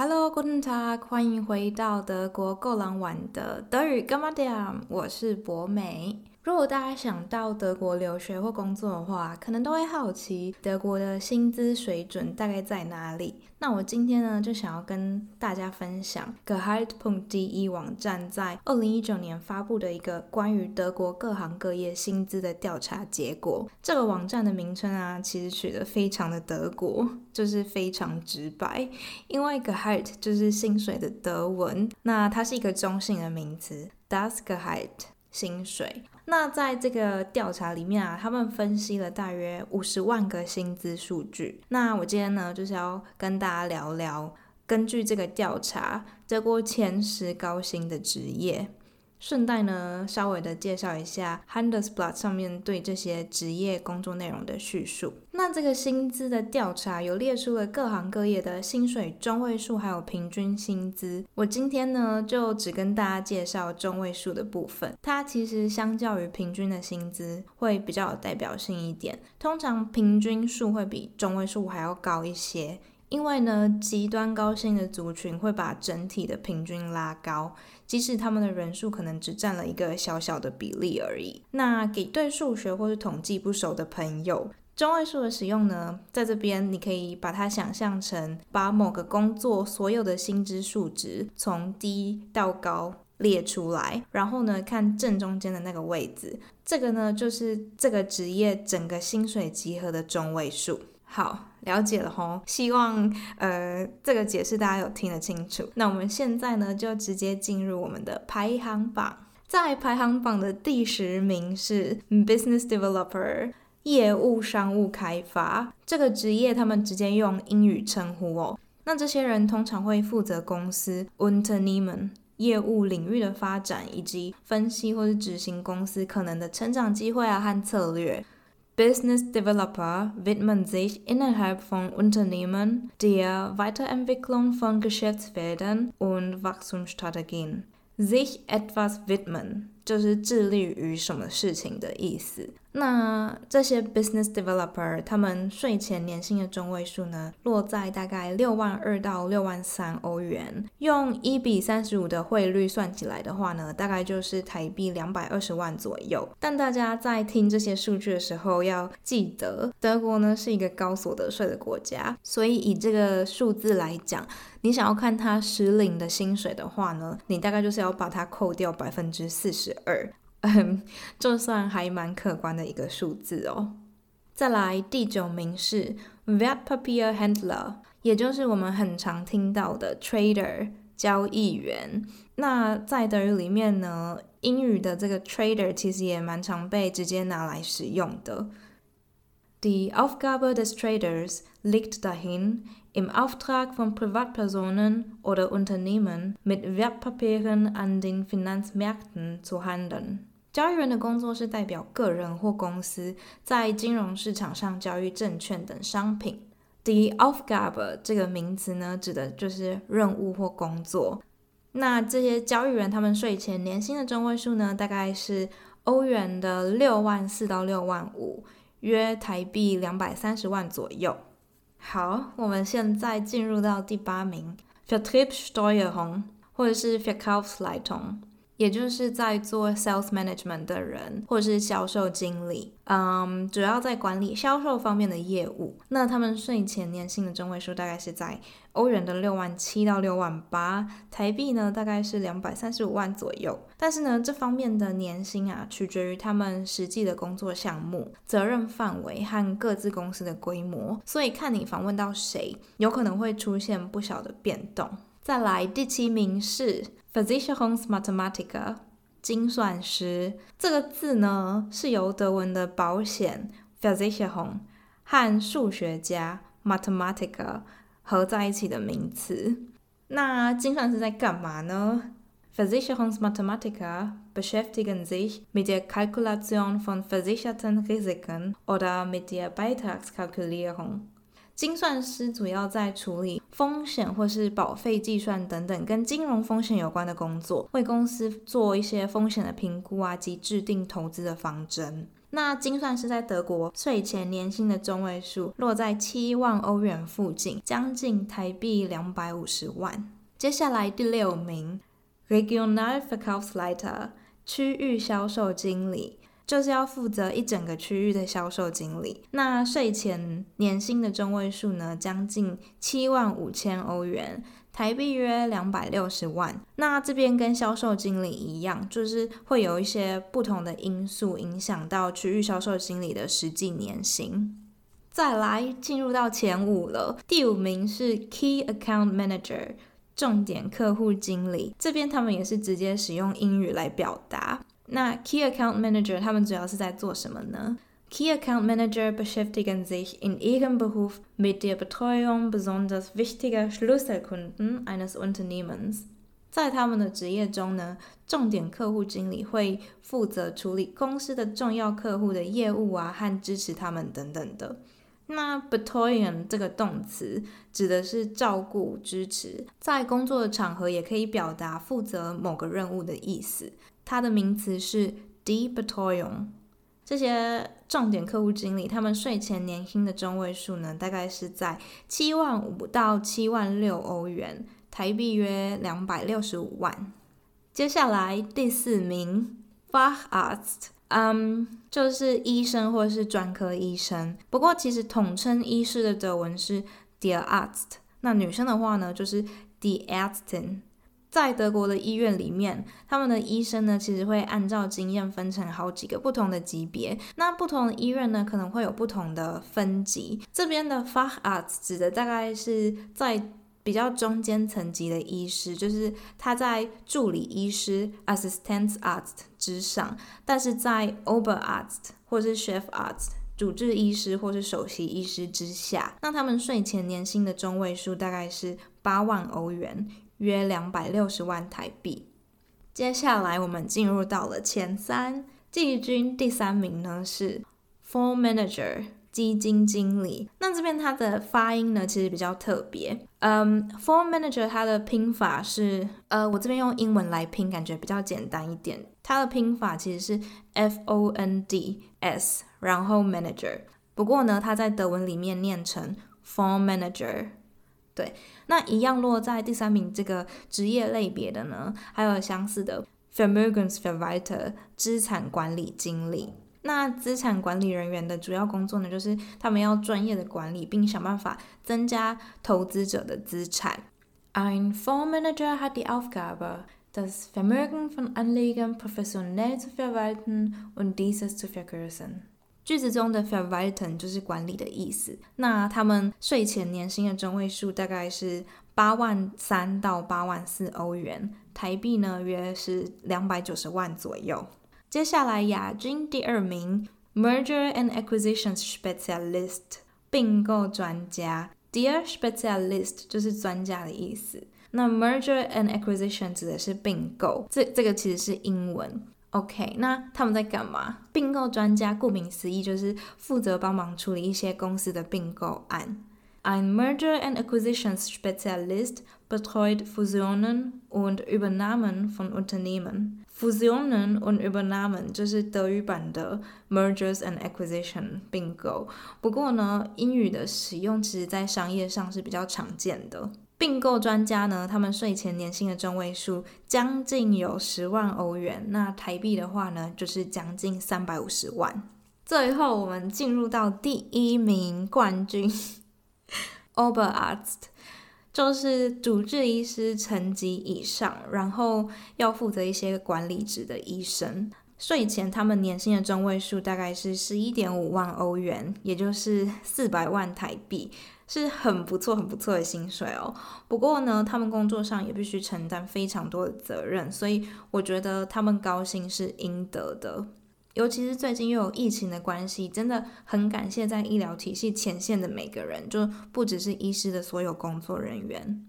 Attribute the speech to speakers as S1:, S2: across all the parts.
S1: Hello, guten Tag，欢迎回到德国够狼玩的德语干嘛点？我是博美。如果大家想到德国留学或工作的话，可能都会好奇德国的薪资水准大概在哪里。那我今天呢，就想要跟大家分享 Gehalt.de 网站在二零一九年发布的一个关于德国各行各业薪资的调查结果。这个网站的名称啊，其实取得非常的德国，就是非常直白，因为 Gehalt 就是薪水的德文，那它是一个中性的名词，Das Gehalt。薪水。那在这个调查里面啊，他们分析了大约五十万个薪资数据。那我今天呢，就是要跟大家聊聊，根据这个调查，德国前十高薪的职业。顺带呢，稍微的介绍一下 Handelsblatt 上面对这些职业工作内容的叙述。那这个薪资的调查有列出了各行各业的薪水中位数，还有平均薪资。我今天呢，就只跟大家介绍中位数的部分。它其实相较于平均的薪资会比较有代表性一点。通常平均数会比中位数还要高一些。因为呢，极端高薪的族群会把整体的平均拉高，即使他们的人数可能只占了一个小小的比例而已。那给对数学或是统计不熟的朋友，中位数的使用呢，在这边你可以把它想象成把某个工作所有的薪资数值从低到高列出来，然后呢，看正中间的那个位置，这个呢就是这个职业整个薪水集合的中位数。好。了解了吼，希望呃这个解释大家有听得清楚。那我们现在呢就直接进入我们的排行榜，在排行榜的第十名是 Business Developer，业务商务开发这个职业，他们直接用英语称呼哦。那这些人通常会负责公司 Unternehmen 业务领域的发展，以及分析或是执行公司可能的成长机会啊和策略。Business Developer widmen sich innerhalb von Unternehmen der Weiterentwicklung von Geschäftsfeldern und Wachstumsstrategien. Sich etwas widmen 就是致力于什么事情的意思。那这些 business developer 他们税前年薪的中位数呢，落在大概六万二到六万三欧元，用一比三十五的汇率算起来的话呢，大概就是台币两百二十万左右。但大家在听这些数据的时候，要记得德国呢是一个高所得税的国家，所以以这个数字来讲，你想要看他实领的薪水的话呢，你大概就是要把它扣掉百分之四十二。嗯，就算还蛮可观的一个数字哦。再来第九名是 Vet Papier Handler，也就是我们很常听到的 trader 交易员。那在德语里面呢，英语的这个 trader 其实也蛮常被直接拿来使用的。The Aufgabe des Traders liegt dahin, im Auftrag von Privatpersonen oder Unternehmen mit Wertpapieren an den Finanzmärkten zu handeln。交易员的工作是代表个人或公司在金融市场上交易证券等商品。Die Aufgabe 这个名词呢，指的就是任务或工作。那这些交易员他们税前年薪的中位数呢，大概是欧元的六万四到六万五，约台币两百三十万左右。好，我们现在进入到第八名，Vertriebssteuerung 或者是 Verkaufsleitung。也就是在做 sales management 的人，或者是销售经理，嗯，主要在管理销售方面的业务。那他们税前年薪的中位数大概是在欧元的六万七到六万八，台币呢大概是两百三十五万左右。但是呢，这方面的年薪啊，取决于他们实际的工作项目、责任范围和各自公司的规模，所以看你访问到谁，有可能会出现不小的变动。再来第七名是。Versicherungsmathematiker 精算师这个字呢，是由德文的保险 Versicherung 和数学家 Mathematiker 合在一起的名词。那精算师在干嘛呢？Versicherungsmathematiker beschäftigen sich mit der Kalkulation von versicherten Risiken oder mit der Beitragskalkulierung。 精算师主要在处理风险或是保费计算等等跟金融风险有关的工作，为公司做一些风险的评估啊及制定投资的方针。那精算师在德国税前年薪的中位数落在七万欧元附近，将近台币两百五十万。接下来第六名，Regionalverkaufsleiter，区域销售经理，就是要负责一整个区域的销售经理。那税前年薪的中位数呢，将近七万五千欧元。台币约两百六十万，那这边跟销售经理一样，就是会有一些不同的因素影响到区域销售经理的实际年薪。再来进入到前五了，第五名是 Key Account Manager，重点客户经理。这边他们也是直接使用英语来表达。那 Key Account Manager 他们主要是在做什么呢？Key Account Manager beschäftigen sich in ihrem Beruf mit der Betreuung besonders wichtiger Schlüsselkunden eines Unternehmens。在他们的职业中呢，重点客户经理会负责处理公司的重要客户的业务啊，和支持他们等等的。那 Betreuung 这个动词指的是照顾、支持，在工作的场合也可以表达负责某个任务的意思。它的名词是 d e Betreuung。这些重点客户经理，他们税前年薪的中位数呢，大概是在七万五到七万六欧元，台币约两百六十五万。接下来第四名，Facharzt，嗯，就是医生或是专科医生。不过其实统称医师的德文是 d e a r a r z t 那女生的话呢，就是 Die Ärztin。在德国的医院里面，他们的医生呢，其实会按照经验分成好几个不同的级别。那不同的医院呢，可能会有不同的分级。这边的 Facharzt 指的大概是在比较中间层级的医师，就是他在助理医师 （assistant art） 之上，但是在 Oberarzt 或是 Chefarzt 主治医师或是首席医师之下。那他们税前年薪的中位数大概是八万欧元。约两百六十万台币。接下来我们进入到了前三，季军第三名呢是 Fund Manager 基金经理。那这边它的发音呢其实比较特别。嗯，Fund Manager 它的拼法是，呃，我这边用英文来拼，感觉比较简单一点。它的拼法其实是 F O N D S，然后 Manager。不过呢，它在德文里面念成 Fund Manager。对，那一样落在第三名这个职业类别的呢，还有相似的 Vermögensverwalter 资产管理经理。那资产管理人员的主要工作呢，就是他们要专业的管理，并想办法增加投资者的资产。Ein Fondsmanager hat die Aufgabe, das Vermögen von Anlegern professionell zu verwalten und dieses zu vergrößern. 句子中的 verwalten 就是管理的意思。那他们税前年薪的中位数大概是八万三到八万四欧元，台币呢约是两百九十万左右。接下来亚军第二名，Merger and Acquisitions Specialist 并购专家，Der Spezialist 就是专家的意思。那 Merger and Acquisition 指的是并购，这这个其实是英文。OK，那他们在干嘛？并购专家顾名思义就是负责帮忙处理一些公司的并购案。Ein Merger and Acquisitions Spezialist betreut Fusionen und Übernahmen von Unternehmen. Fusionen und Übernahmen 就是德语版的 Mergers and Acquisition 并购。不过呢，英语的使用其实在商业上是比较常见的。并购专家呢，他们税前年薪的中位数将近有十万欧元，那台币的话呢，就是将近三百五十万。最后，我们进入到第一名冠军，Oberarzt，就是主治医师层级以上，然后要负责一些管理职的医生。税前他们年薪的中位数大概是十一点五万欧元，也就是四百万台币。是很不错、很不错的薪水哦。不过呢，他们工作上也必须承担非常多的责任，所以我觉得他们高薪是应得的。尤其是最近又有疫情的关系，真的很感谢在医疗体系前线的每个人，就不只是医师的所有工作人员。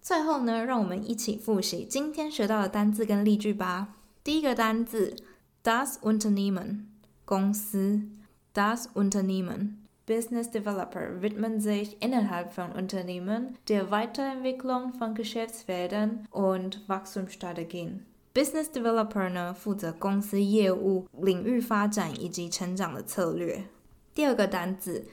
S1: 最后呢，让我们一起复习今天学到的单字跟例句吧。第一个单字，Das Unternehmen，公司，Das Unternehmen。Business Developer widmen sich innerhalb von Unternehmen der Weiterentwicklung von Geschäftsfeldern und Wachstumsstrategien. Business Developer 呢，负责公司业务领域发展以及成长的策略。第二个单字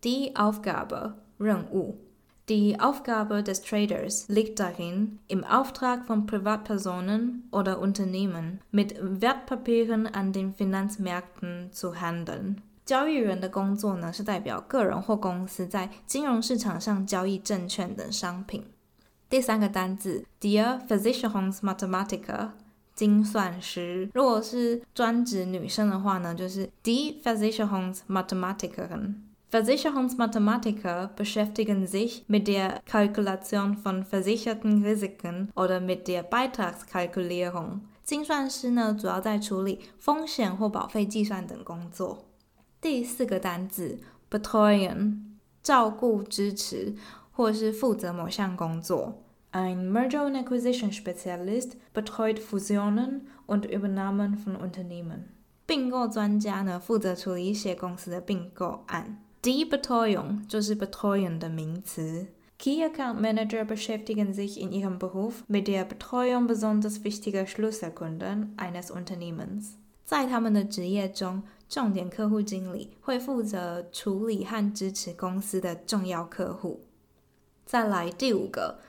S1: ，Die Aufgabe，任务。Die Aufgabe des Traders liegt darin, im Auftrag von Privatpersonen oder Unternehmen mit Wertpapieren an den Finanzmärkten zu handeln。交易员的工作呢，是代表个人或公司在金融市场上交易证券等商品。第三个单字，Der Versicherungsmathematiker，精算师。如果是专指女生的话呢，就是 Die Versicherungsmathematikerin。Versicherungsmathematiker beschäftigen sich mit der Kalkulation von versicherten Risiken oder mit der Beitragskalkulierung。精算师呢，主要在处理风险或保费计算等工作。第四个单字，Betreuen，照顾、支持。或是负责某项工作。Ein Merger and Acquisition Spezialist betreut Fusionen und Übernahmen von Unternehmen。并购专家呢，负责处理一些公司的并购案。Die Betreuung 就是 Betreuen 的名词。Key Account Manager beschäftigen sich in ihrem Beruf mit der Betreuung besonders wichtiger Schlüsselkunden eines Unternehmens。在他们的职业中，重点客户经理会负责处理和支持公司的重要客户。 再来第五个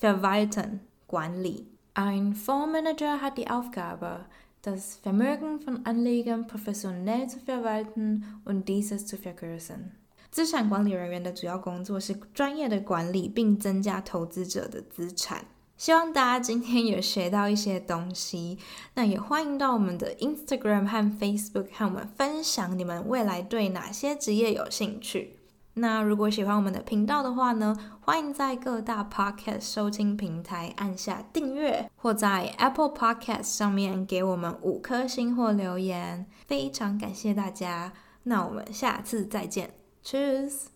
S1: ，Verwalten 管理。Ein Fondsmanager hat die Aufgabe, das Vermögen von Anlegern professionell zu verwalten und dieses zu vergrößern。资产管理人员的主要工作是专业的管理，并增加投资者的资产。希望大家今天有学到一些东西，那也欢迎到我们的 Instagram 和 Facebook 和我们分享你们未来对哪些职业有兴趣。那如果喜欢我们的频道的话呢，欢迎在各大 Podcast 收听平台按下订阅，或在 Apple Podcast 上面给我们五颗星或留言，非常感谢大家。那我们下次再见，Cheers。